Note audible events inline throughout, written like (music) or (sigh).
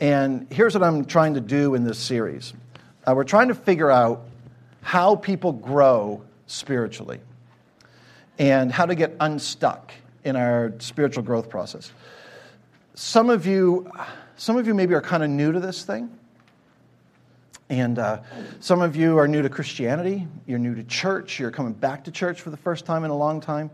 And here's what I'm trying to do in this series uh, we're trying to figure out how people grow spiritually and how to get unstuck in our spiritual growth process. Some of you, some of you maybe are kind of new to this thing. And uh, some of you are new to Christianity. You're new to church. You're coming back to church for the first time in a long time.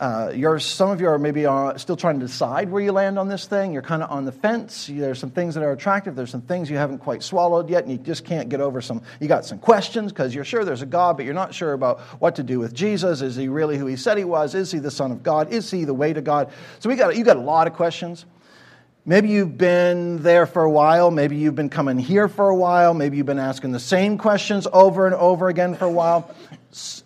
Uh, some of you are maybe uh, still trying to decide where you land on this thing. You're kind of on the fence. There's some things that are attractive. There's some things you haven't quite swallowed yet, and you just can't get over some. You got some questions because you're sure there's a God, but you're not sure about what to do with Jesus. Is he really who he said he was? Is he the Son of God? Is he the way to God? So we got you got a lot of questions. Maybe you've been there for a while. Maybe you've been coming here for a while. Maybe you've been asking the same questions over and over again for a while.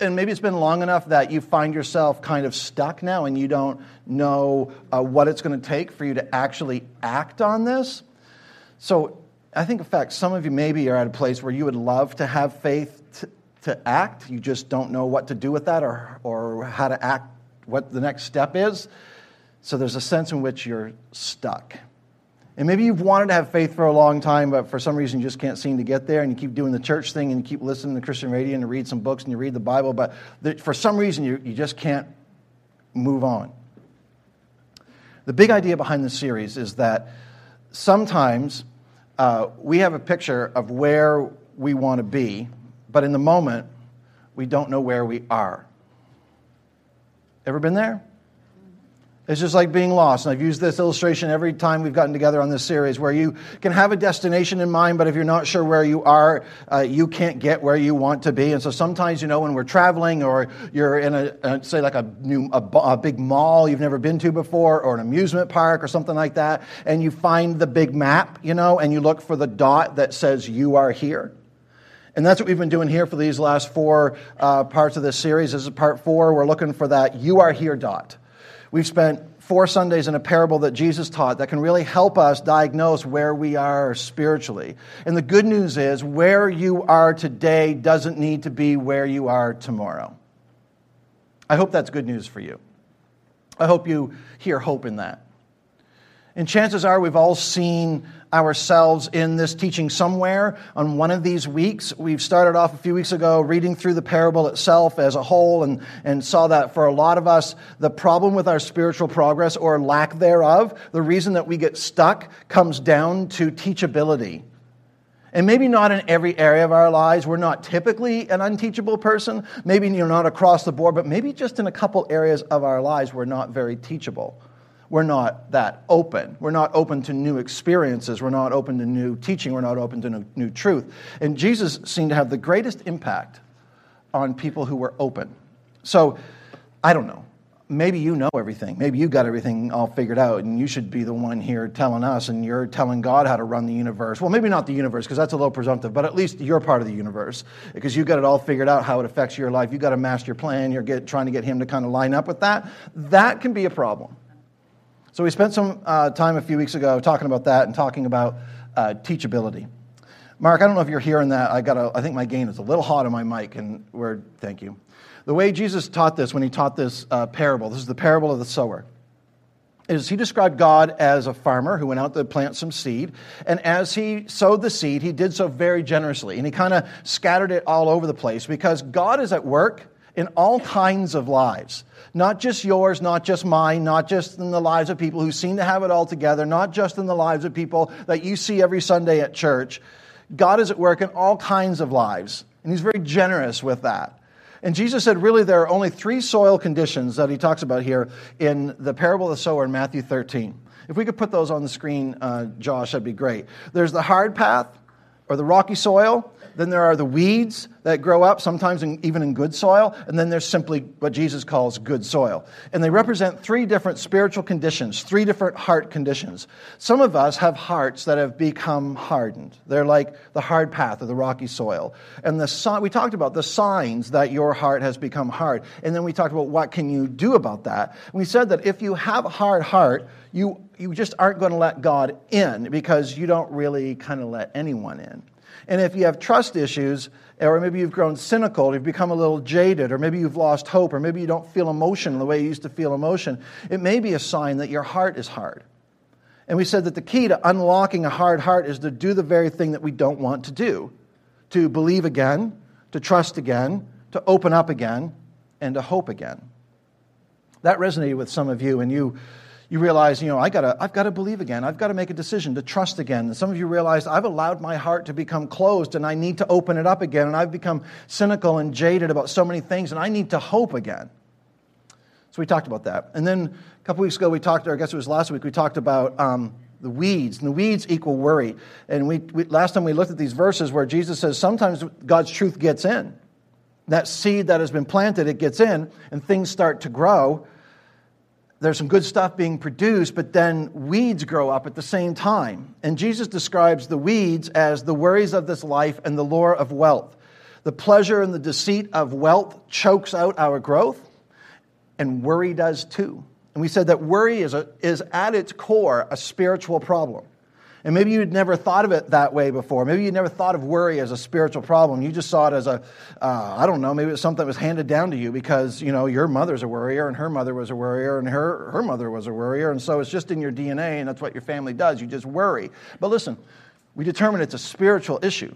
And maybe it's been long enough that you find yourself kind of stuck now and you don't know uh, what it's going to take for you to actually act on this. So I think, in fact, some of you maybe are at a place where you would love to have faith to, to act. You just don't know what to do with that or, or how to act, what the next step is. So there's a sense in which you're stuck. And maybe you've wanted to have faith for a long time, but for some reason you just can't seem to get there, and you keep doing the church thing, and you keep listening to Christian radio, and you read some books, and you read the Bible, but for some reason you, you just can't move on. The big idea behind this series is that sometimes uh, we have a picture of where we want to be, but in the moment, we don't know where we are. Ever been there? It's just like being lost. And I've used this illustration every time we've gotten together on this series where you can have a destination in mind, but if you're not sure where you are, uh, you can't get where you want to be. And so sometimes, you know, when we're traveling or you're in a, a say, like a, new, a, a big mall you've never been to before or an amusement park or something like that, and you find the big map, you know, and you look for the dot that says you are here. And that's what we've been doing here for these last four uh, parts of this series. This is part four. We're looking for that you are here dot. We've spent four Sundays in a parable that Jesus taught that can really help us diagnose where we are spiritually. And the good news is, where you are today doesn't need to be where you are tomorrow. I hope that's good news for you. I hope you hear hope in that. And chances are we've all seen ourselves in this teaching somewhere on one of these weeks. We've started off a few weeks ago reading through the parable itself as a whole and, and saw that for a lot of us, the problem with our spiritual progress or lack thereof, the reason that we get stuck comes down to teachability. And maybe not in every area of our lives. We're not typically an unteachable person. Maybe you're not across the board, but maybe just in a couple areas of our lives, we're not very teachable we're not that open. We're not open to new experiences. We're not open to new teaching. We're not open to new, new truth. And Jesus seemed to have the greatest impact on people who were open. So, I don't know. Maybe you know everything. Maybe you got everything all figured out, and you should be the one here telling us, and you're telling God how to run the universe. Well, maybe not the universe, because that's a little presumptive, but at least you're part of the universe, because you got it all figured out how it affects your life. You got a master your plan. You're get, trying to get Him to kind of line up with that. That can be a problem. So we spent some uh, time a few weeks ago talking about that and talking about uh, teachability. Mark, I don't know if you're hearing that. I got a, I think my gain is a little hot on my mic, and we're thank you. The way Jesus taught this when he taught this uh, parable, this is the parable of the sower, is he described God as a farmer who went out to plant some seed, and as he sowed the seed, he did so very generously, and he kind of scattered it all over the place because God is at work in all kinds of lives. Not just yours, not just mine, not just in the lives of people who seem to have it all together, not just in the lives of people that you see every Sunday at church. God is at work in all kinds of lives, and He's very generous with that. And Jesus said, really, there are only three soil conditions that He talks about here in the parable of the sower in Matthew 13. If we could put those on the screen, uh, Josh, that'd be great. There's the hard path, or the rocky soil. Then there are the weeds that grow up, sometimes in, even in good soil. And then there's simply what Jesus calls good soil. And they represent three different spiritual conditions, three different heart conditions. Some of us have hearts that have become hardened. They're like the hard path of the rocky soil. And the we talked about the signs that your heart has become hard. And then we talked about what can you do about that. we said that if you have a hard heart, you, you just aren't going to let God in because you don't really kind of let anyone in. And if you have trust issues, or maybe you've grown cynical, you've become a little jaded, or maybe you've lost hope, or maybe you don't feel emotion the way you used to feel emotion, it may be a sign that your heart is hard. And we said that the key to unlocking a hard heart is to do the very thing that we don't want to do to believe again, to trust again, to open up again, and to hope again. That resonated with some of you, and you, you realize, you know, I gotta, I've got to believe again. I've got to make a decision to trust again. And some of you realize I've allowed my heart to become closed, and I need to open it up again. And I've become cynical and jaded about so many things, and I need to hope again. So we talked about that. And then a couple weeks ago, we talked, or I guess it was last week, we talked about um, the weeds. And the weeds equal worry. And we, we, last time we looked at these verses where Jesus says sometimes God's truth gets in. That seed that has been planted, it gets in, and things start to grow. There's some good stuff being produced, but then weeds grow up at the same time. And Jesus describes the weeds as the worries of this life and the lure of wealth. The pleasure and the deceit of wealth chokes out our growth and worry does too. And we said that worry is, a, is at its core a spiritual problem. And maybe you'd never thought of it that way before. Maybe you'd never thought of worry as a spiritual problem. You just saw it as a, uh, I don't know, maybe it was something that was handed down to you because, you know, your mother's a worrier and her mother was a worrier and her, her mother was a worrier. And so it's just in your DNA and that's what your family does. You just worry. But listen, we determine it's a spiritual issue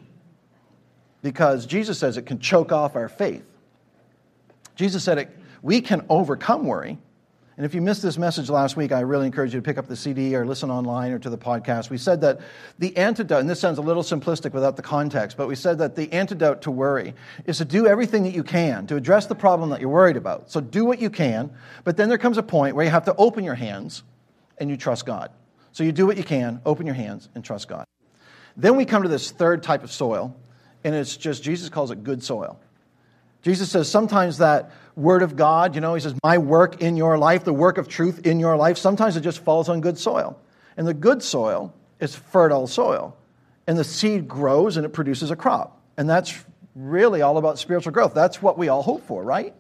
because Jesus says it can choke off our faith. Jesus said it we can overcome worry. And if you missed this message last week, I really encourage you to pick up the CD or listen online or to the podcast. We said that the antidote, and this sounds a little simplistic without the context, but we said that the antidote to worry is to do everything that you can to address the problem that you're worried about. So do what you can, but then there comes a point where you have to open your hands and you trust God. So you do what you can, open your hands, and trust God. Then we come to this third type of soil, and it's just, Jesus calls it good soil. Jesus says sometimes that word of God, you know, he says, my work in your life, the work of truth in your life, sometimes it just falls on good soil. And the good soil is fertile soil. And the seed grows and it produces a crop. And that's really all about spiritual growth. That's what we all hope for, right?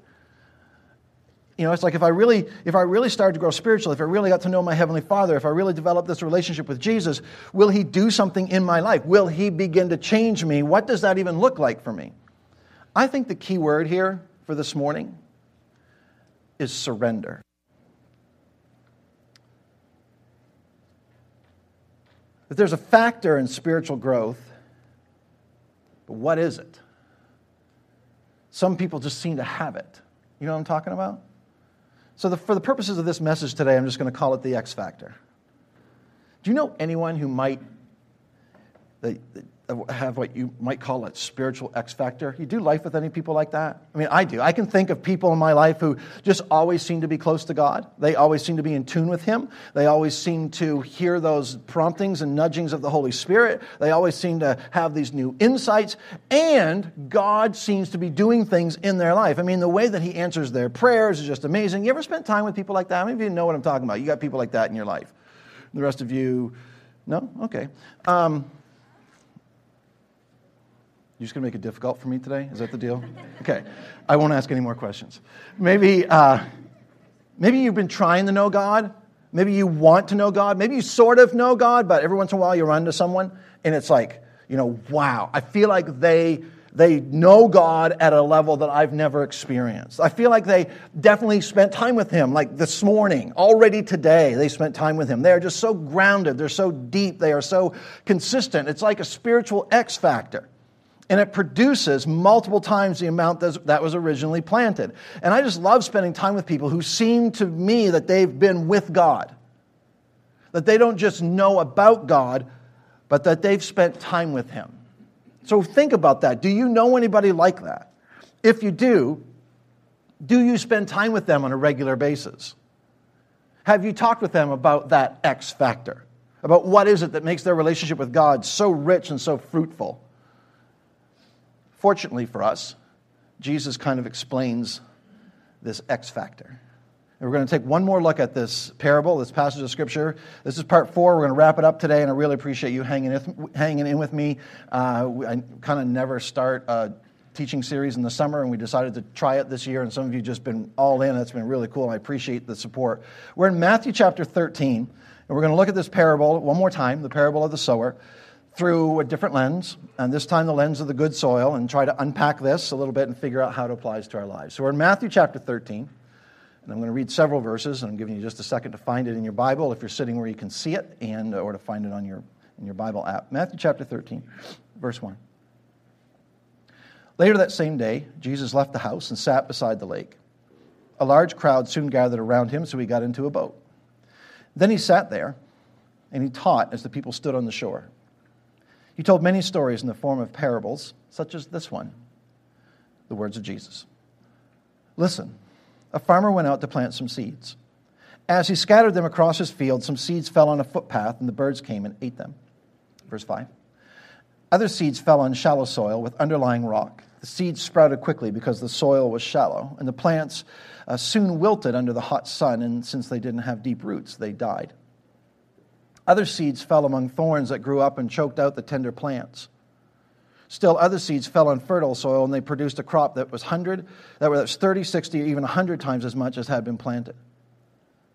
You know, it's like if I really, if I really started to grow spiritually, if I really got to know my Heavenly Father, if I really developed this relationship with Jesus, will He do something in my life? Will He begin to change me? What does that even look like for me? I think the key word here for this morning is surrender. That there's a factor in spiritual growth, but what is it? Some people just seem to have it. You know what I'm talking about? So, the, for the purposes of this message today, I'm just going to call it the X factor. Do you know anyone who might, have what you might call a spiritual X factor. You do life with any people like that? I mean, I do. I can think of people in my life who just always seem to be close to God. They always seem to be in tune with Him. They always seem to hear those promptings and nudgings of the Holy Spirit. They always seem to have these new insights. And God seems to be doing things in their life. I mean, the way that He answers their prayers is just amazing. You ever spent time with people like that? How many of you know what I'm talking about? You got people like that in your life. The rest of you, no? Okay. Um, you just going to make it difficult for me today? Is that the deal? Okay. I won't ask any more questions. Maybe, uh, maybe you've been trying to know God. Maybe you want to know God. Maybe you sort of know God, but every once in a while you run into someone and it's like, you know, wow, I feel like they they know God at a level that I've never experienced. I feel like they definitely spent time with Him, like this morning, already today, they spent time with Him. They are just so grounded, they're so deep, they are so consistent. It's like a spiritual X factor and it produces multiple times the amount that was originally planted. And I just love spending time with people who seem to me that they've been with God, that they don't just know about God, but that they've spent time with Him. So think about that. Do you know anybody like that? If you do, do you spend time with them on a regular basis? Have you talked with them about that X factor? About what is it that makes their relationship with God so rich and so fruitful? Fortunately for us, Jesus kind of explains this X factor. And we're going to take one more look at this parable, this passage of Scripture. This is part four. We're going to wrap it up today, and I really appreciate you hanging, with, hanging in with me. Uh, I kind of never start a teaching series in the summer, and we decided to try it this year, and some of you just been all in. That's been really cool, and I appreciate the support. We're in Matthew chapter 13, and we're going to look at this parable one more time, the parable of the sower through a different lens, and this time the lens of the good soil, and try to unpack this a little bit and figure out how it applies to our lives. So we're in Matthew chapter 13, And I'm going to read several verses, and I'm giving you just a second to find it in your Bible if you're sitting where you can see it, and uh, or to find it on your in your Bible app. Matthew chapter 13, verse 1. Later that same day, Jesus left the house and sat beside the lake. A large crowd soon gathered around him, so he got into a boat. Then he sat there and he taught as the people stood on the shore. He told many stories in the form of parables, such as this one the words of Jesus. Listen, a farmer went out to plant some seeds. As he scattered them across his field, some seeds fell on a footpath, and the birds came and ate them. Verse 5. Other seeds fell on shallow soil with underlying rock. The seeds sprouted quickly because the soil was shallow, and the plants uh, soon wilted under the hot sun, and since they didn't have deep roots, they died. Other seeds fell among thorns that grew up and choked out the tender plants. Still, other seeds fell on fertile soil, and they produced a crop that was 100, that was 30, 60, or even 100 times as much as had been planted.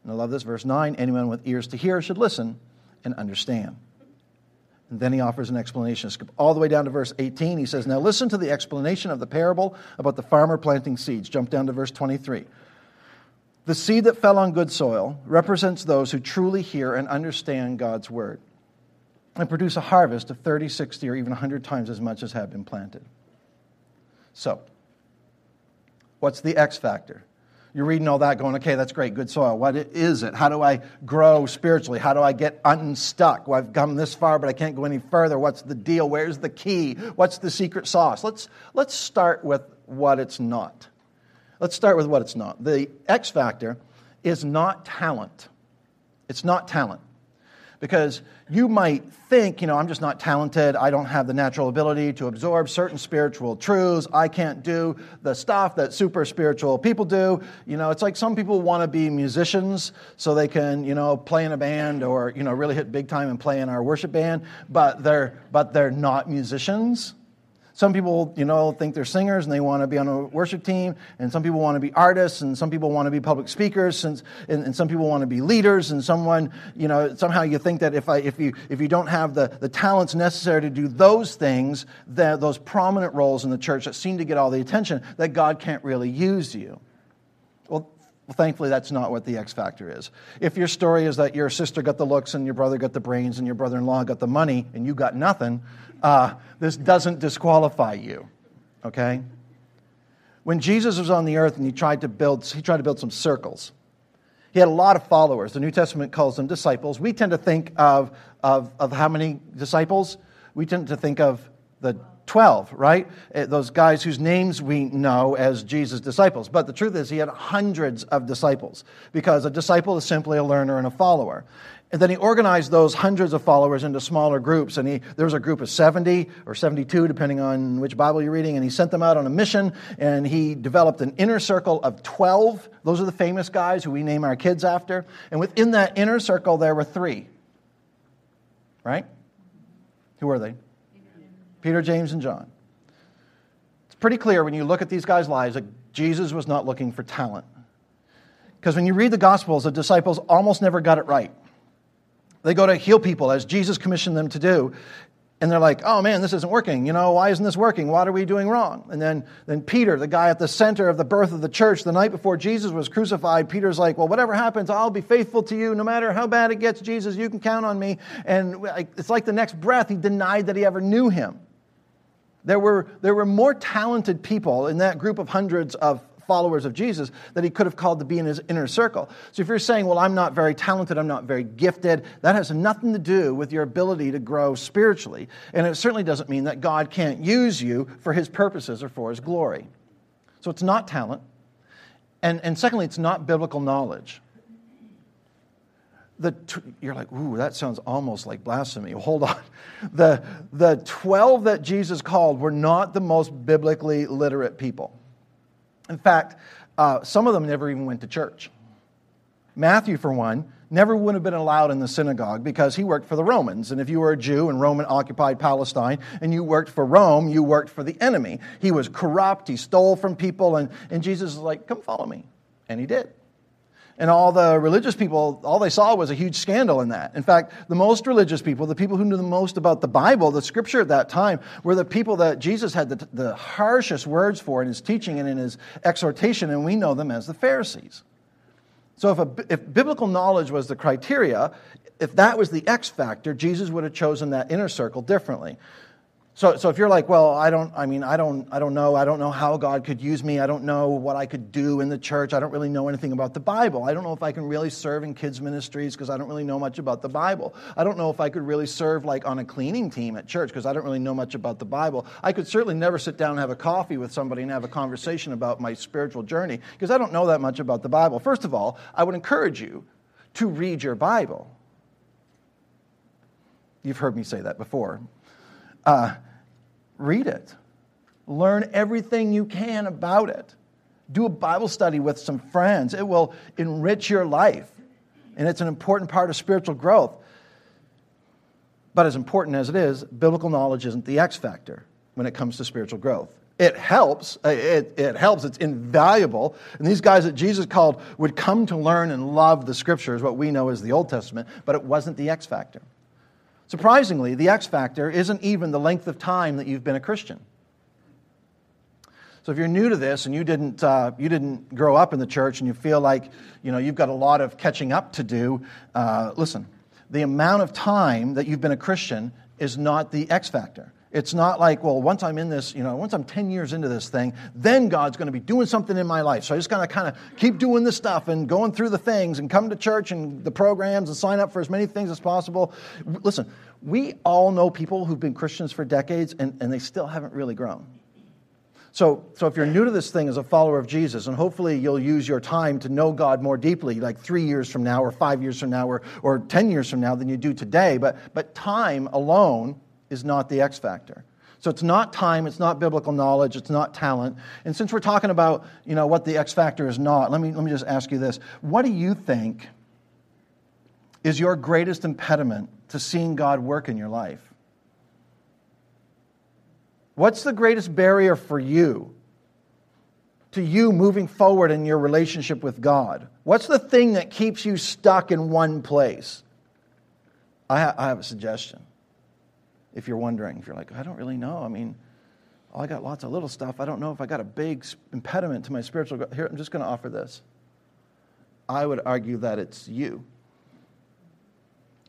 And I love this, verse 9 anyone with ears to hear should listen and understand. And then he offers an explanation. Skip all the way down to verse 18. He says, Now listen to the explanation of the parable about the farmer planting seeds. Jump down to verse 23. The seed that fell on good soil represents those who truly hear and understand God's word and produce a harvest of 30, 60, or even 100 times as much as had been planted. So, what's the X factor? You're reading all that going, okay, that's great, good soil. What is it? How do I grow spiritually? How do I get unstuck? Well, I've come this far, but I can't go any further. What's the deal? Where's the key? What's the secret sauce? Let's, let's start with what it's not. Let's start with what it's not. The X factor is not talent. It's not talent. Because you might think, you know, I'm just not talented. I don't have the natural ability to absorb certain spiritual truths. I can't do the stuff that super spiritual people do. You know, it's like some people want to be musicians so they can, you know, play in a band or, you know, really hit big time and play in our worship band, but they're but they're not musicians. Some people, you know, think they're singers and they want to be on a worship team, and some people want to be artists, and some people want to be public speakers, and, and, and, some people want to be leaders, and someone, you know, somehow you think that if, I, if, you, if you don't have the, the talents necessary to do those things, that those prominent roles in the church that seem to get all the attention, that God can't really use you. Well, well, thankfully, that's not what the X factor is. If your story is that your sister got the looks and your brother got the brains and your brother in law got the money and you got nothing, uh, this doesn't disqualify you, okay? When Jesus was on the earth and he tried to build, he tried to build some circles. He had a lot of followers. The New Testament calls them disciples. We tend to think of, of, of how many disciples? We tend to think of the 12, right? Eh, those guys whose names we know as Jesus' disciples. But the truth is, he had hundreds of disciples because a disciple is simply a learner and a follower. And then he organized those hundreds of followers into smaller groups. And he, there was a group of 70 or 72, depending on which Bible you're reading. And he sent them out on a mission. And he developed an inner circle of 12. Those are the famous guys who we name our kids after. And within that inner circle, there were three. Right? Who were they? Peter, James, and John. It's pretty clear when you look at these guys' lives that Jesus was not looking for talent. Because when you read the Gospels, the disciples almost never got it right. They go to heal people as Jesus commissioned them to do. And they're like, oh man, this isn't working. You know, why isn't this working? What are we doing wrong? And then, then Peter, the guy at the center of the birth of the church, the night before Jesus was crucified, Peter's like, well, whatever happens, I'll be faithful to you. No matter how bad it gets, Jesus, you can count on me. And it's like the next breath, he denied that he ever knew him. There were, there were more talented people in that group of hundreds of followers of Jesus that he could have called to be in his inner circle. So if you're saying, well, I'm not very talented, I'm not very gifted, that has nothing to do with your ability to grow spiritually. And it certainly doesn't mean that God can't use you for his purposes or for his glory. So it's not talent. And, and secondly, it's not biblical knowledge. The, you're like, ooh, that sounds almost like blasphemy. (laughs) Hold on. The, the 12 that Jesus called were not the most biblically literate people. In fact, uh, some of them never even went to church. Matthew, for one, never would have been allowed in the synagogue because he worked for the Romans. And if you were a Jew and Roman occupied Palestine and you worked for Rome, you worked for the enemy. He was corrupt, he stole from people, and, and Jesus was like, Come follow me. And he did. And all the religious people, all they saw was a huge scandal in that. In fact, the most religious people, the people who knew the most about the Bible, the scripture at that time, were the people that Jesus had the, the harshest words for in his teaching and in his exhortation, and we know them as the Pharisees. So, if, a, if biblical knowledge was the criteria, if that was the X factor, Jesus would have chosen that inner circle differently. So, so if you're like, well, I don't, I mean, I don't, I don't know, I don't know how God could use me, I don't know what I could do in the church, I don't really know anything about the Bible, I don't know if I can really serve in kids ministries because I don't really know much about the Bible, I don't know if I could really serve like on a cleaning team at church because I don't really know much about the Bible. I could certainly never sit down and have a coffee with somebody and have a conversation about my spiritual journey because I don't know that much about the Bible. First of all, I would encourage you to read your Bible. You've heard me say that before. Uh, read it, learn everything you can about it. Do a Bible study with some friends. It will enrich your life, and it's an important part of spiritual growth. But as important as it is, biblical knowledge isn't the X factor when it comes to spiritual growth. It helps. Uh, it, it helps. It's invaluable. And these guys that Jesus called would come to learn and love the scriptures, what we know as the Old Testament, but it wasn't the X factor. Surprisingly, the X factor isn't even the length of time that you've been a Christian. So if you're new to this and you didn't, uh, you didn't grow up in the church and you feel like you know, you've got a lot of catching up to do, uh, listen, the amount of time that you've been a Christian is not the X factor. It's not like, well, once I'm in this, you know, once I'm 10 years into this thing, then God's going to be doing something in my life. So I just got to kind of keep doing this stuff and going through the things and come to church and the programs and sign up for as many things as possible. Listen, we all know people who've been Christians for decades and, and they still haven't really grown. So, so if you're new to this thing as a follower of Jesus, and hopefully you'll use your time to know God more deeply, like three years from now, or five years from now, or, or 10 years from now than you do today, but, but time alone is not the X factor. So it's not time, it's not biblical knowledge, it's not talent. And since we're talking about, you know, what the X factor is not, let me, let me just ask you this. What do you think is your greatest impediment to seeing God work in your life? What's the greatest barrier for you to you moving forward in your relationship with God? What's the thing that keeps you stuck in one place? I, ha- I have a suggestion if you're wondering. If you're like, I don't really know. I mean, I got lots of little stuff. I don't know if I got a big impediment to my spiritual growth. Here, I'm just going to offer this. I would argue that it's you.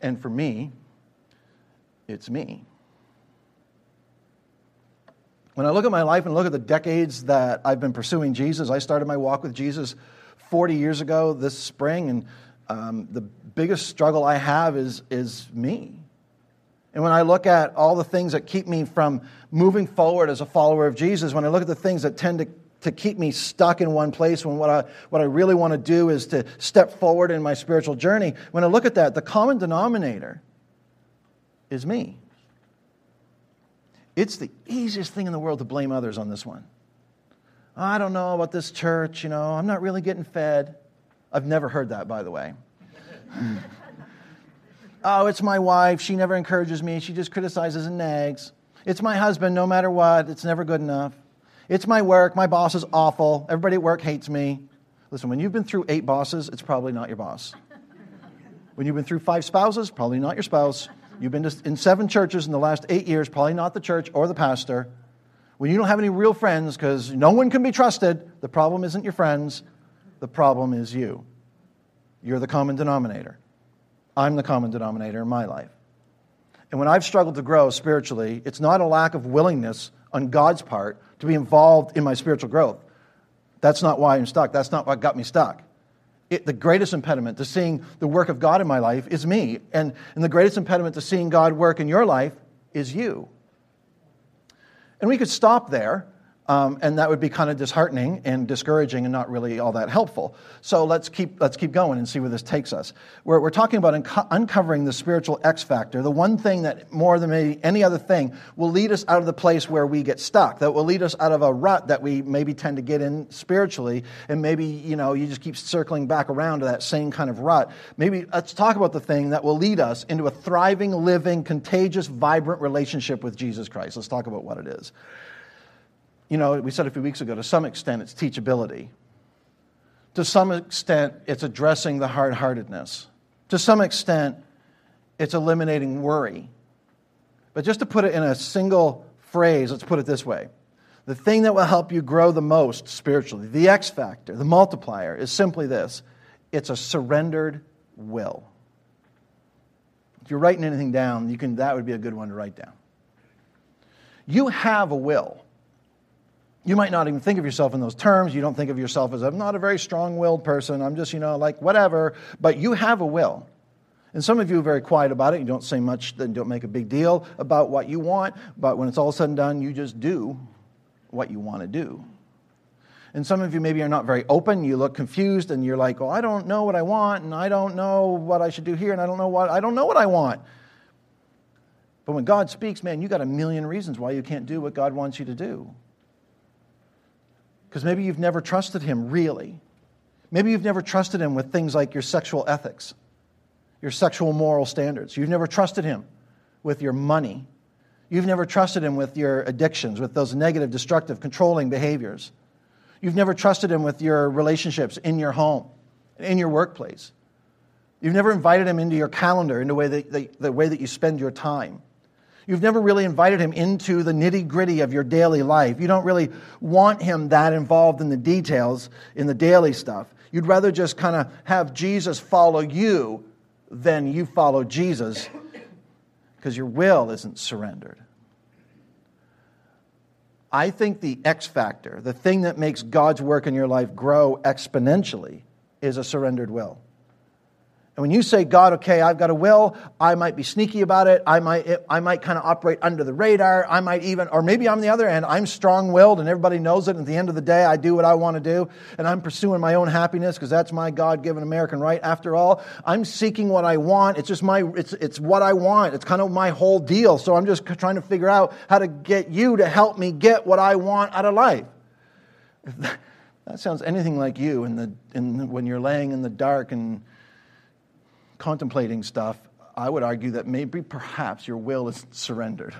And for me, it's me. When I look at my life and look at the decades that I've been pursuing Jesus, I started my walk with Jesus 40 years ago this spring, and um, the biggest struggle I have is, is me. And when I look at all the things that keep me from moving forward as a follower of Jesus, when I look at the things that tend to, to keep me stuck in one place, when what I, what I really want to do is to step forward in my spiritual journey, when I look at that, the common denominator is me. It's the easiest thing in the world to blame others on this one. I don't know about this church, you know, I'm not really getting fed. I've never heard that, by the way. (laughs) Oh, it's my wife. She never encourages me. She just criticizes and nags. It's my husband, no matter what. It's never good enough. It's my work. My boss is awful. Everybody at work hates me. Listen, when you've been through eight bosses, it's probably not your boss. When you've been through five spouses, probably not your spouse. You've been in seven churches in the last eight years, probably not the church or the pastor. When you don't have any real friends because no one can be trusted, the problem isn't your friends, the problem is you. You're the common denominator. I'm the common denominator in my life. And when I've struggled to grow spiritually, it's not a lack of willingness on God's part to be involved in my spiritual growth. That's not why I'm stuck. That's not what got me stuck. It, the greatest impediment to seeing the work of God in my life is me. And, and the greatest impediment to seeing God work in your life is you. And we could stop there um, and that would be kind of disheartening and discouraging and not really all that helpful. So let's keep, let's keep going and see where this takes us. We're, we're talking about unco- uncovering the spiritual X factor, the one thing that more than maybe any other thing will lead us out of the place where we get stuck, that will lead us out of a rut that we maybe tend to get in spiritually, and maybe, you know, you just keep circling back around to that same kind of rut. Maybe let's talk about the thing that will lead us into a thriving, living, contagious, vibrant relationship with Jesus Christ. Let's talk about what it is you know, we said a few weeks ago, to some extent, it's teachability. To some extent, it's addressing the hard heartedness. To some extent, it's eliminating worry. But just to put it in a single phrase, let's put it this way the thing that will help you grow the most spiritually, the X factor, the multiplier, is simply this it's a surrendered will. If you're writing anything down, you can, that would be a good one to write down. You have a will. You might not even think of yourself in those terms. You don't think of yourself as I'm not a very strong willed person. I'm just, you know, like whatever. But you have a will. And some of you are very quiet about it. You don't say much, then don't make a big deal about what you want. But when it's all said and done, you just do what you want to do. And some of you maybe are not very open. You look confused and you're like, oh, I don't know what I want, and I don't know what I should do here, and I don't know what I don't know what I want. But when God speaks, man, you got a million reasons why you can't do what God wants you to do. Because maybe you've never trusted Him really. Maybe you've never trusted Him with things like your sexual ethics, your sexual moral standards. You've never trusted Him with your money. You've never trusted Him with your addictions, with those negative, destructive, controlling behaviors. You've never trusted Him with your relationships in your home, in your workplace. You've never invited Him into your calendar, into the way that, the way that you spend your time. You've never really invited Him into the nitty gritty of your daily life. You don't really want Him that involved in the details, in the daily stuff. You'd rather just kind of have Jesus follow you than you follow Jesus because your will isn't surrendered. I think the X factor, the thing that makes God's work in your life grow exponentially, is a surrendered will. And when you say, God, okay, I've got a will, I might be sneaky about it. I might, I might kind of operate under the radar. I might even, or maybe I'm the other end. I'm strong willed and everybody knows it. And at the end of the day, I do what I want to do. And I'm pursuing my own happiness because that's my God given American right. After all, I'm seeking what I want. It's just my, it's, it's what I want. It's kind of my whole deal. So I'm just trying to figure out how to get you to help me get what I want out of life. (laughs) That sounds anything like you in the, in, when you're laying in the dark and contemplating stuff, I would argue that maybe perhaps your will is surrendered.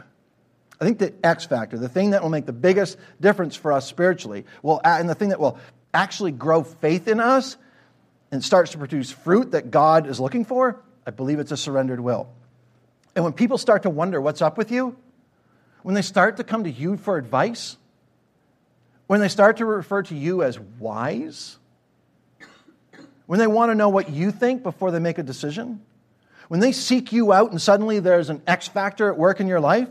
I think the X factor, the thing that will make the biggest difference for us spiritually, will, and the thing that will actually grow faith in us and starts to produce fruit that God is looking for, I believe it's a surrendered will. And when people start to wonder what's up with you, when they start to come to you for advice, when they start to refer to you as wise, when they want to know what you think before they make a decision, when they seek you out and suddenly there's an X factor at work in your life,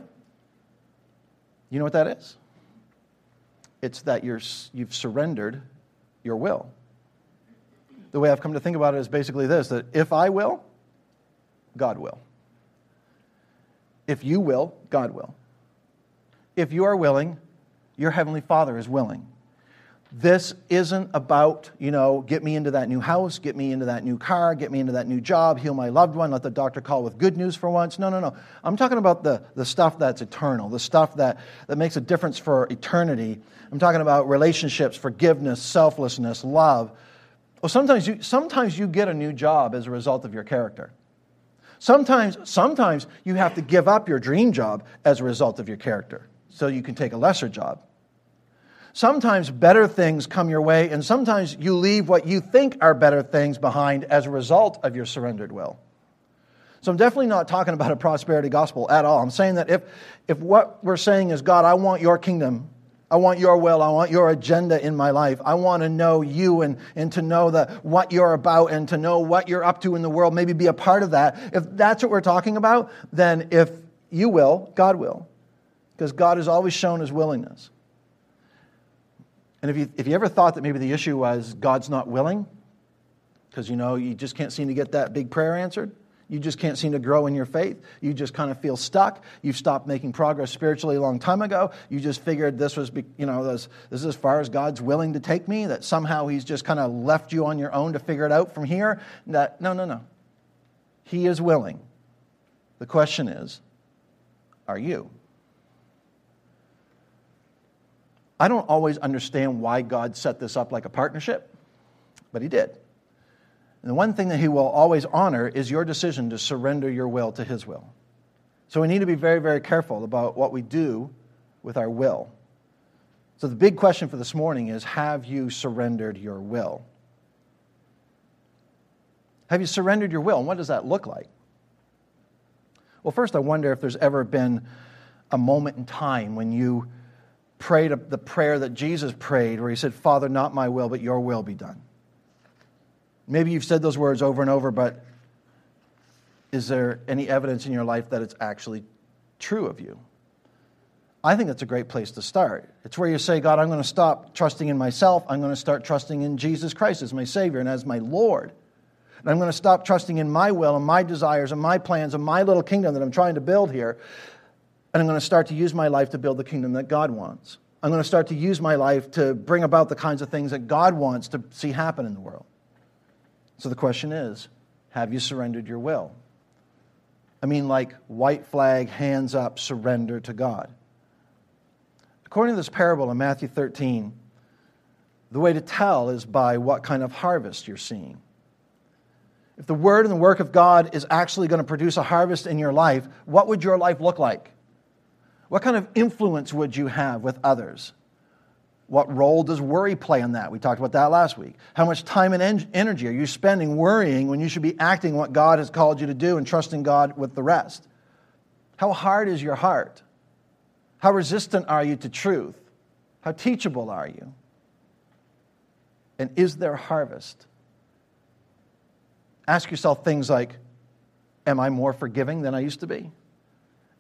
you know what that is? It's that you're, you've surrendered your will. The way I've come to think about it is basically this that if I will, God will. If you will, God will. If you are willing, your Heavenly Father is willing. This isn't about, you know, get me into that new house, get me into that new car, get me into that new job, heal my loved one, let the doctor call with good news for once. No, no, no. I'm talking about the, the stuff that's eternal, the stuff that, that makes a difference for eternity. I'm talking about relationships, forgiveness, selflessness, love. Well, sometimes you, sometimes you get a new job as a result of your character. Sometimes, sometimes you have to give up your dream job as a result of your character so you can take a lesser job. Sometimes better things come your way, and sometimes you leave what you think are better things behind as a result of your surrendered will. So I'm definitely not talking about a prosperity gospel at all. I'm saying that if, if what we're saying is, God, I want your kingdom, I want your will, I want your agenda in my life, I want to know you and, and to know the, what you're about and to know what you're up to in the world, maybe be a part of that. If that's what we're talking about, then if you will, God will. Because God has always shown his willingness. And if you, if you ever thought that maybe the issue was God's not willing, because you know you just can't seem to get that big prayer answered, you just can't seem to grow in your faith, you just kind of feel stuck, you've stopped making progress spiritually a long time ago, you just figured this was, you know, this, this is as far as God's willing to take me, that somehow He's just kind of left you on your own to figure it out from here. That, no, no, no. He is willing. The question is, are you? I don't always understand why God set this up like a partnership, but He did. And the one thing that He will always honor is your decision to surrender your will to His will. So we need to be very, very careful about what we do with our will. So the big question for this morning is Have you surrendered your will? Have you surrendered your will? And what does that look like? Well, first, I wonder if there's ever been a moment in time when you prayed the prayer that Jesus prayed, where he said, Father, not my will, but your will be done. Maybe you've said those words over and over, but is there any evidence in your life that it's actually true of you? I think that's a great place to start. It's where you say, God, I'm going to stop trusting in myself. I'm going to start trusting in Jesus Christ as my Savior and as my Lord. And I'm going to stop trusting in my will and my desires and my plans and my little kingdom that I'm trying to build here. And I'm going to start to use my life to build the kingdom that God wants. I'm going to start to use my life to bring about the kinds of things that God wants to see happen in the world. So the question is have you surrendered your will? I mean, like white flag, hands up, surrender to God. According to this parable in Matthew 13, the way to tell is by what kind of harvest you're seeing. If the word and the work of God is actually going to produce a harvest in your life, what would your life look like? What kind of influence would you have with others? What role does worry play in that? We talked about that last week. How much time and en- energy are you spending worrying when you should be acting what God has called you to do and trusting God with the rest? How hard is your heart? How resistant are you to truth? How teachable are you? And is there harvest? Ask yourself things like Am I more forgiving than I used to be?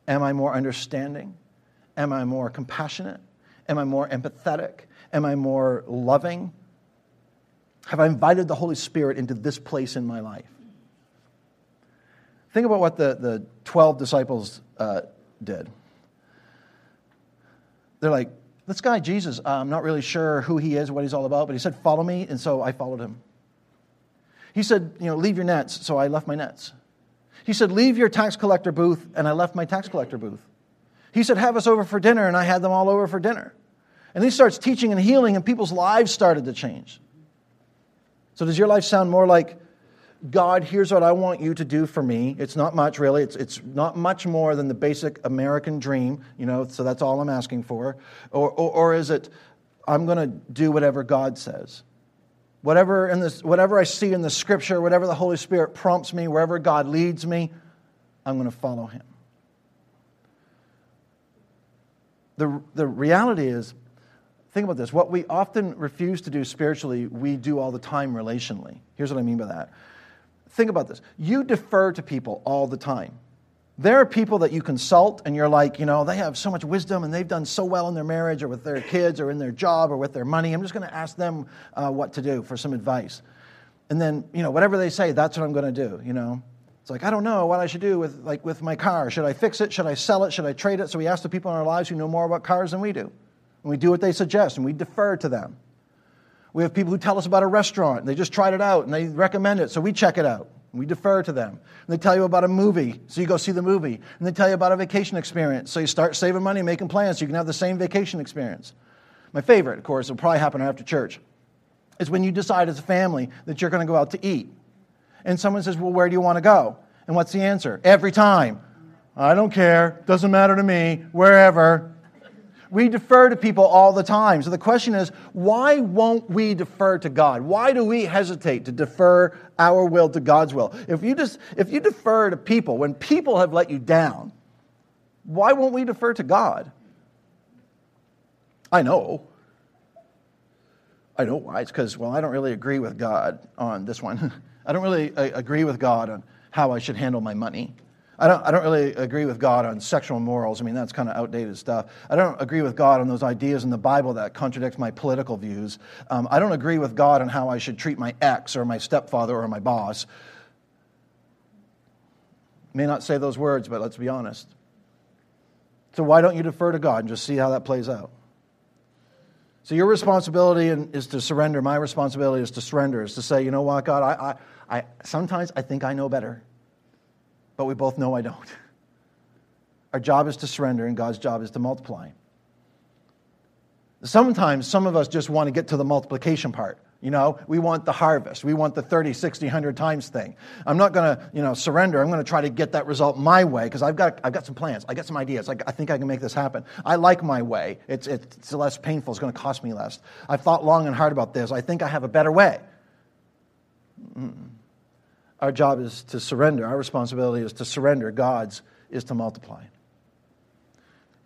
Am I more understanding? Am I more compassionate? Am I more empathetic? Am I more loving? Have I invited the Holy Spirit into this place in my life? Think about what the, the 12 disciples uh, did they're like, this guy, Jesus, uh, I'm not really sure who he is, what he's all about, but he said, follow me, and so I followed him. He said, you know, leave your nets, so I left my nets. He said, leave your tax collector booth, and I left my tax collector booth. He said, have us over for dinner, and I had them all over for dinner. And he starts teaching and healing, and people's lives started to change. So, does your life sound more like God, here's what I want you to do for me. It's not much, really. It's, it's not much more than the basic American dream, you know, so that's all I'm asking for. Or, or, or is it, I'm going to do whatever God says? Whatever, in this, whatever I see in the scripture, whatever the Holy Spirit prompts me, wherever God leads me, I'm going to follow Him. The, the reality is, think about this what we often refuse to do spiritually, we do all the time relationally. Here's what I mean by that think about this. You defer to people all the time. There are people that you consult and you're like, you know, they have so much wisdom and they've done so well in their marriage or with their kids or in their job or with their money. I'm just going to ask them uh, what to do for some advice. And then, you know, whatever they say, that's what I'm going to do, you know. It's like, I don't know what I should do with, like, with my car. Should I fix it? Should I sell it? Should I trade it? So we ask the people in our lives who know more about cars than we do. And we do what they suggest and we defer to them. We have people who tell us about a restaurant they just tried it out and they recommend it, so we check it out. We defer to them. And they tell you about a movie, so you go see the movie. And they tell you about a vacation experience, so you start saving money, making plans so you can have the same vacation experience. My favorite, of course, will probably happen after church, is when you decide as a family that you're going to go out to eat. And someone says, Well, where do you want to go? And what's the answer? Every time. I don't care. Doesn't matter to me. Wherever. We defer to people all the time. So the question is, why won't we defer to God? Why do we hesitate to defer our will to God's will? If you just if you defer to people when people have let you down, why won't we defer to God? I know. I know why. It's because, well, I don't really agree with God on this one. (laughs) I don't really uh, agree with God on how I should handle my money. I don't, I don't really agree with God on sexual morals. I mean, that's kind of outdated stuff. I don't agree with God on those ideas in the Bible that contradict my political views. Um, I don't agree with God on how I should treat my ex or my stepfather or my boss. May not say those words, but let's be honest. So why don't you defer to God and just see how that plays out? So your responsibility is to surrender. My responsibility is to surrender, is to say, you know what, God, I, I, I sometimes I think I know better but we both know I don't. Our job is to surrender, and God's job is to multiply. Sometimes some of us just want to get to the multiplication part. You know, we want the harvest. We want the 30, 60, 100 times thing. I'm not going to, you know, surrender. I'm going to try to get that result my way because I've got, I've got some plans. I've got some ideas. I, I think I can make this happen. I like my way. It's, it's less painful. It's going to cost me less. I've thought long and hard about this. I think I have a better way. Mm-mm. Our job is to surrender. Our responsibility is to surrender. God's is to multiply.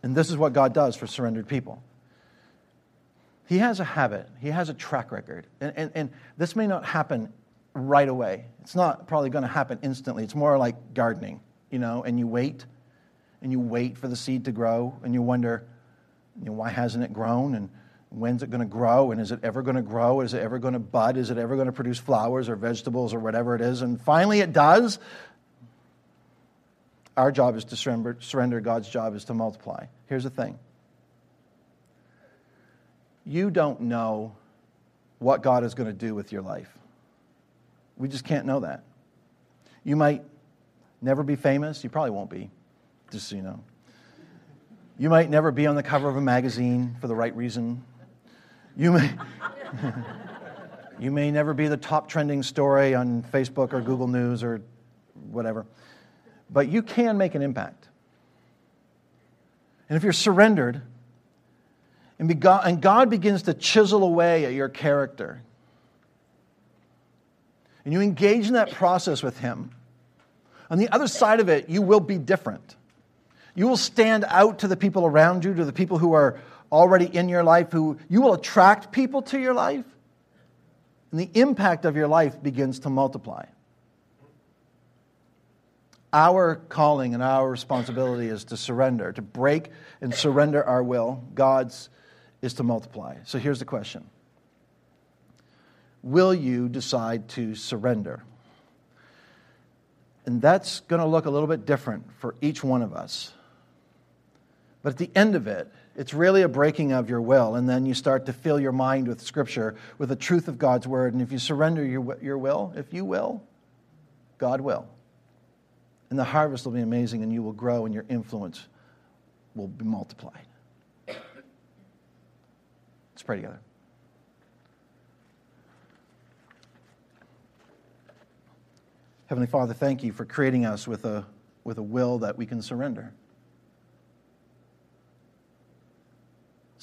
And this is what God does for surrendered people. He has a habit, He has a track record. And, and, and this may not happen right away. It's not probably going to happen instantly. It's more like gardening, you know, and you wait and you wait for the seed to grow and you wonder, you know, why hasn't it grown and when's it going to grow and is it ever going to grow? Is it ever going to bud? Is it ever going to produce flowers or vegetables or whatever it is? And finally it does. Our job is to surrender, surrender. God's job is to multiply. Here's the thing you don't know what God is going to do with your life. We just can't know that. You might never be famous. You probably won't be, just so you know. You might never be on the cover of a magazine for the right reason. You may, you may never be the top trending story on Facebook or Google News or whatever. But you can make an impact. And if you're surrendered, and, God, and God begins to chisel away at your character, and you engage in that process with Him, on the other side of it, you will be different. You will stand out to the people around you, to the people who are already in your life, who you will attract people to your life, and the impact of your life begins to multiply. Our calling and our responsibility is to surrender, to break and surrender our will. God's is to multiply. So here's the question Will you decide to surrender? And that's going to look a little bit different for each one of us. But at the end of it, it's really a breaking of your will, and then you start to fill your mind with Scripture, with the truth of God's Word. And if you surrender your, your will, if you will, God will. And the harvest will be amazing, and you will grow, and your influence will be multiplied. Let's pray together. Heavenly Father, thank you for creating us with a, with a will that we can surrender.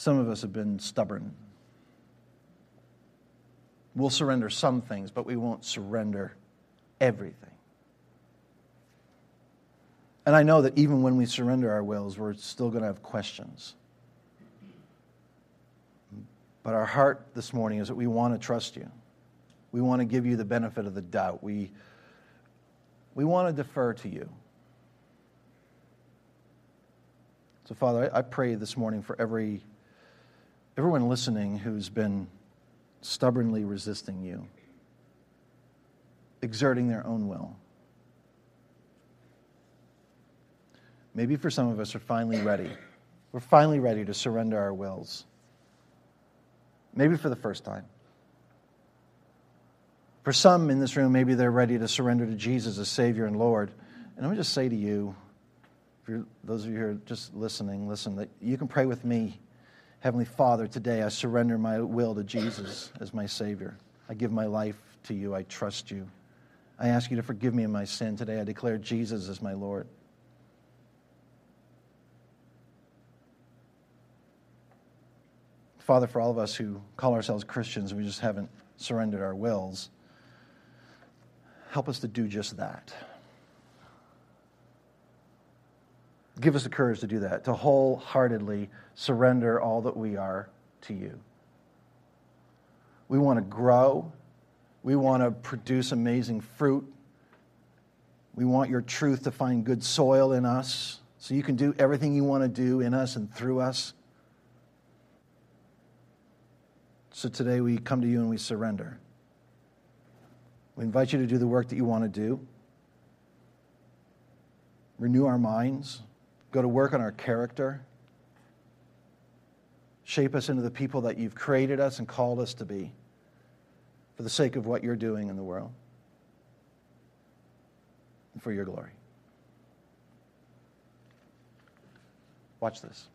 Some of us have been stubborn. We'll surrender some things, but we won't surrender everything. And I know that even when we surrender our wills, we're still going to have questions. But our heart this morning is that we want to trust you. We want to give you the benefit of the doubt. We, we want to defer to you. So, Father, I, I pray this morning for every, everyone listening who's been stubbornly resisting you, exerting their own will. Maybe for some of us are finally ready. We're finally ready to surrender our wills maybe for the first time. For some in this room, maybe they're ready to surrender to Jesus as Savior and Lord. And let me just say to you, for those of you who are just listening, listen, that you can pray with me. Heavenly Father, today I surrender my will to Jesus as my Savior. I give my life to you. I trust you. I ask you to forgive me of my sin today. I declare Jesus as my Lord. Father, for all of us who call ourselves Christians, we just haven't surrendered our wills, help us to do just that. Give us the courage to do that, to wholeheartedly surrender all that we are to you. We want to grow. We want to produce amazing fruit. We want your truth to find good soil in us so you can do everything you want to do in us and through us. So today we come to you and we surrender. We invite you to do the work that you want to do. Renew our minds, go to work on our character, shape us into the people that you've created us and called us to be for the sake of what you're doing in the world and for your glory. Watch this.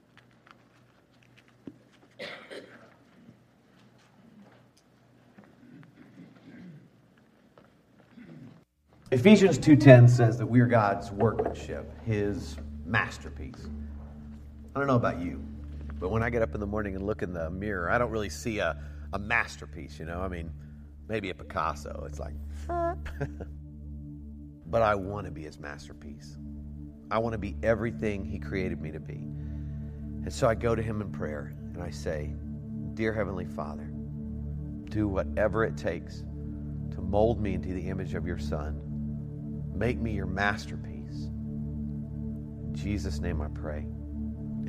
Ephesians 2:10 says that we're God's workmanship, his masterpiece. I don't know about you, but when I get up in the morning and look in the mirror, I don't really see a, a masterpiece, you know? I mean, maybe a Picasso. It's like (laughs) But I want to be his masterpiece. I want to be everything he created me to be. And so I go to him in prayer and I say, "Dear heavenly Father, do whatever it takes to mold me into the image of your Son. Make me your masterpiece. Jesus' name I pray.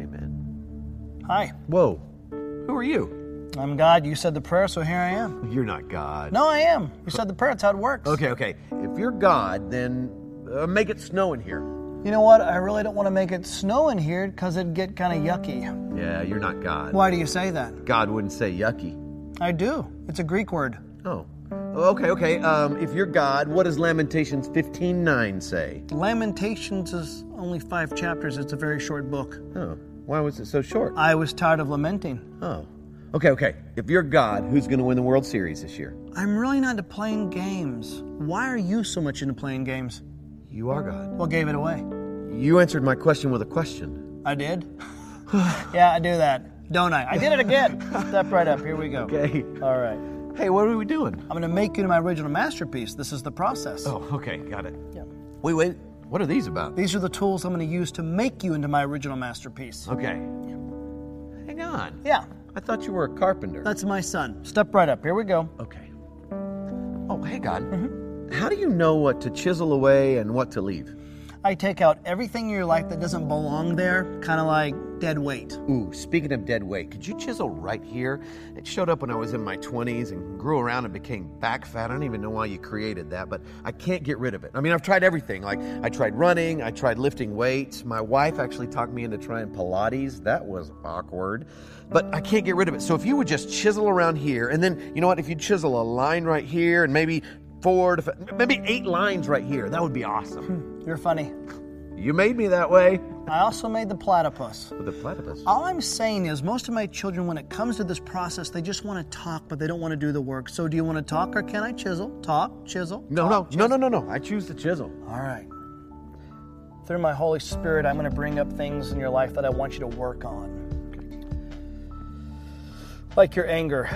Amen. Hi, Whoa. Who are you? I'm God. You said the prayer, so here I am. You're not God. No, I am. You said the prayer. That's how it works. Okay, okay. If you're God, then uh, make it snow in here. You know what? I really don't want to make it snow in here because it'd get kind of yucky. Yeah, you're not God. Why do you say that? God wouldn't say yucky. I do. It's a Greek word. Oh. Okay, okay. Um, if you're God, what does Lamentations 15:9 say? Lamentations is only five chapters. It's a very short book. Oh. Why was it so short? I was tired of lamenting. Oh. Okay, okay. If you're God, who's going to win the World Series this year? I'm really not into playing games. Why are you so much into playing games? You are God. What gave it away? You answered my question with a question. I did. (sighs) yeah, I do that, don't I? I did it again. (laughs) Step right up. Here we go. Okay. All right. Hey, what are we doing? I'm going to make you into my original masterpiece. This is the process. Oh, okay. Got it. Yeah. Wait, wait. What are these about? These are the tools I'm going to use to make you into my original masterpiece. Okay. Hang on. Yeah, I thought you were a carpenter. that's my son. Step right up. Here we go. Okay. Oh, hey, God. Mm-hmm. How do you know what to chisel away and what to leave? I take out everything in your life that doesn't belong there, kind of like dead weight. Ooh, speaking of dead weight, could you chisel right here? It showed up when I was in my 20s and grew around and became back fat. I don't even know why you created that, but I can't get rid of it. I mean, I've tried everything. Like, I tried running, I tried lifting weights. My wife actually talked me into trying Pilates. That was awkward, but I can't get rid of it. So if you would just chisel around here, and then, you know what, if you chisel a line right here and maybe four to fi- maybe eight lines right here, that would be awesome. Hmm, you're funny. You made me that way. I also made the platypus. A platypus. All I'm saying is, most of my children, when it comes to this process, they just want to talk, but they don't want to do the work. So, do you want to talk or can I chisel? Talk, chisel. No, talk, no, no, no, no, no. I choose the chisel. All right. Through my Holy Spirit, I'm going to bring up things in your life that I want you to work on. Like your anger.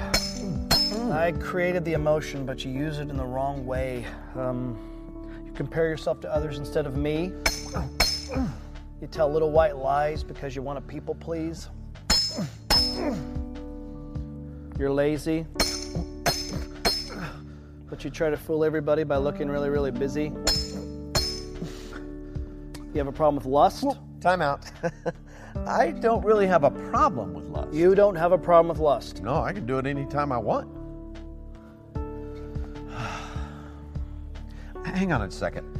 I created the emotion, but you use it in the wrong way. Um, you compare yourself to others instead of me. You tell little white lies because you want to people please. You're lazy, but you try to fool everybody by looking really, really busy. You have a problem with lust? Time out. (laughs) I don't really have a problem with lust. You don't have a problem with lust. No, I can do it anytime I want. (sighs) Hang on a second.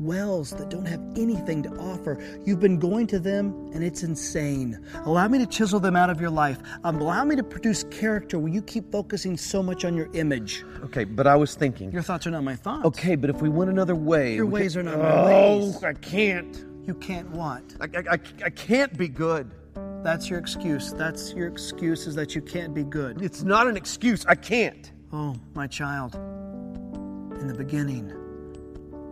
wells that don't have anything to offer. You've been going to them, and it's insane. Allow me to chisel them out of your life. Um, allow me to produce character where you keep focusing so much on your image. Okay, but I was thinking. Your thoughts are not my thoughts. Okay, but if we went another way. Your ways are not my ways. Oh, ways. I can't. You can't what? I, I, I, I can't be good. That's your excuse. That's your excuse is that you can't be good. It's not an excuse. I can't. Oh, my child. In the beginning,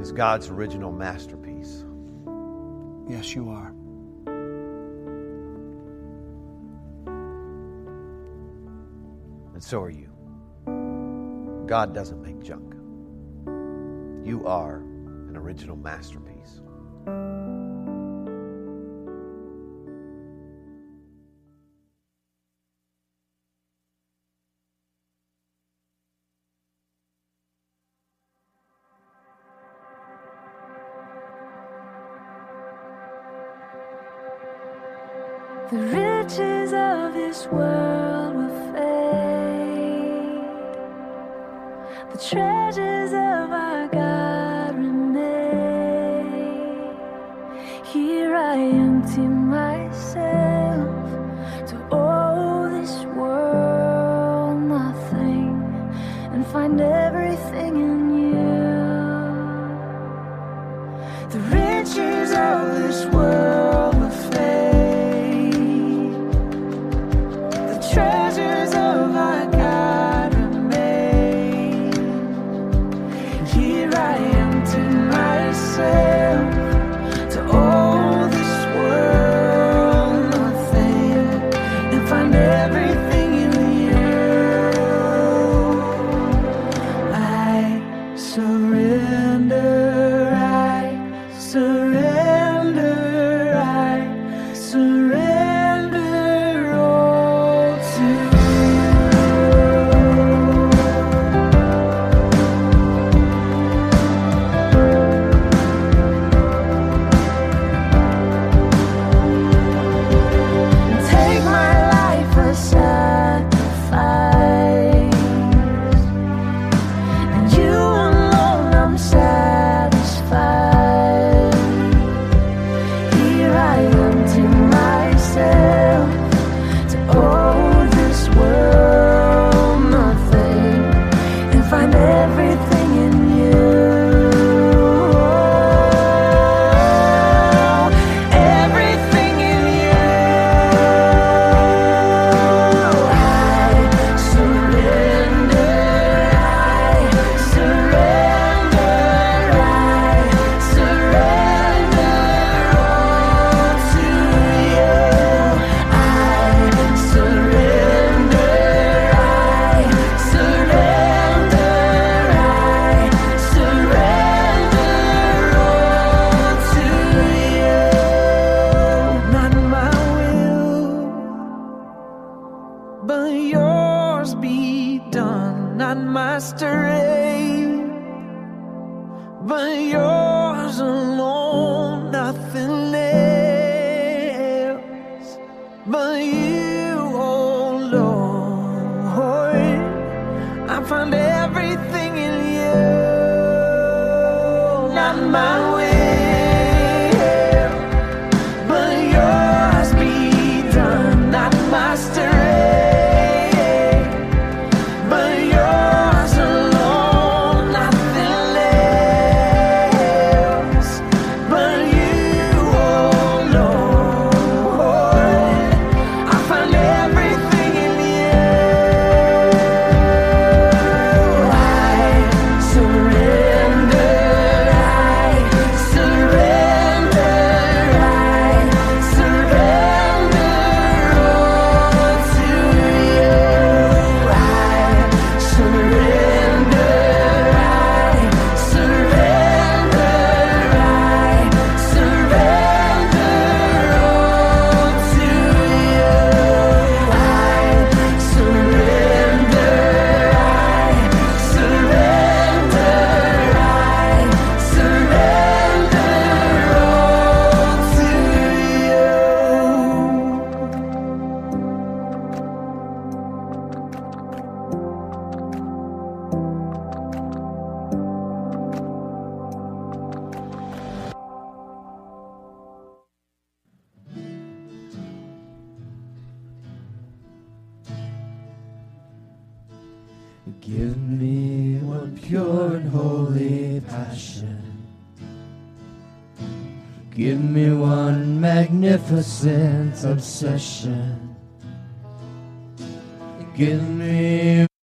is God's original masterpiece. Yes, you are. And so are you. God doesn't make junk. You are an original masterpiece. World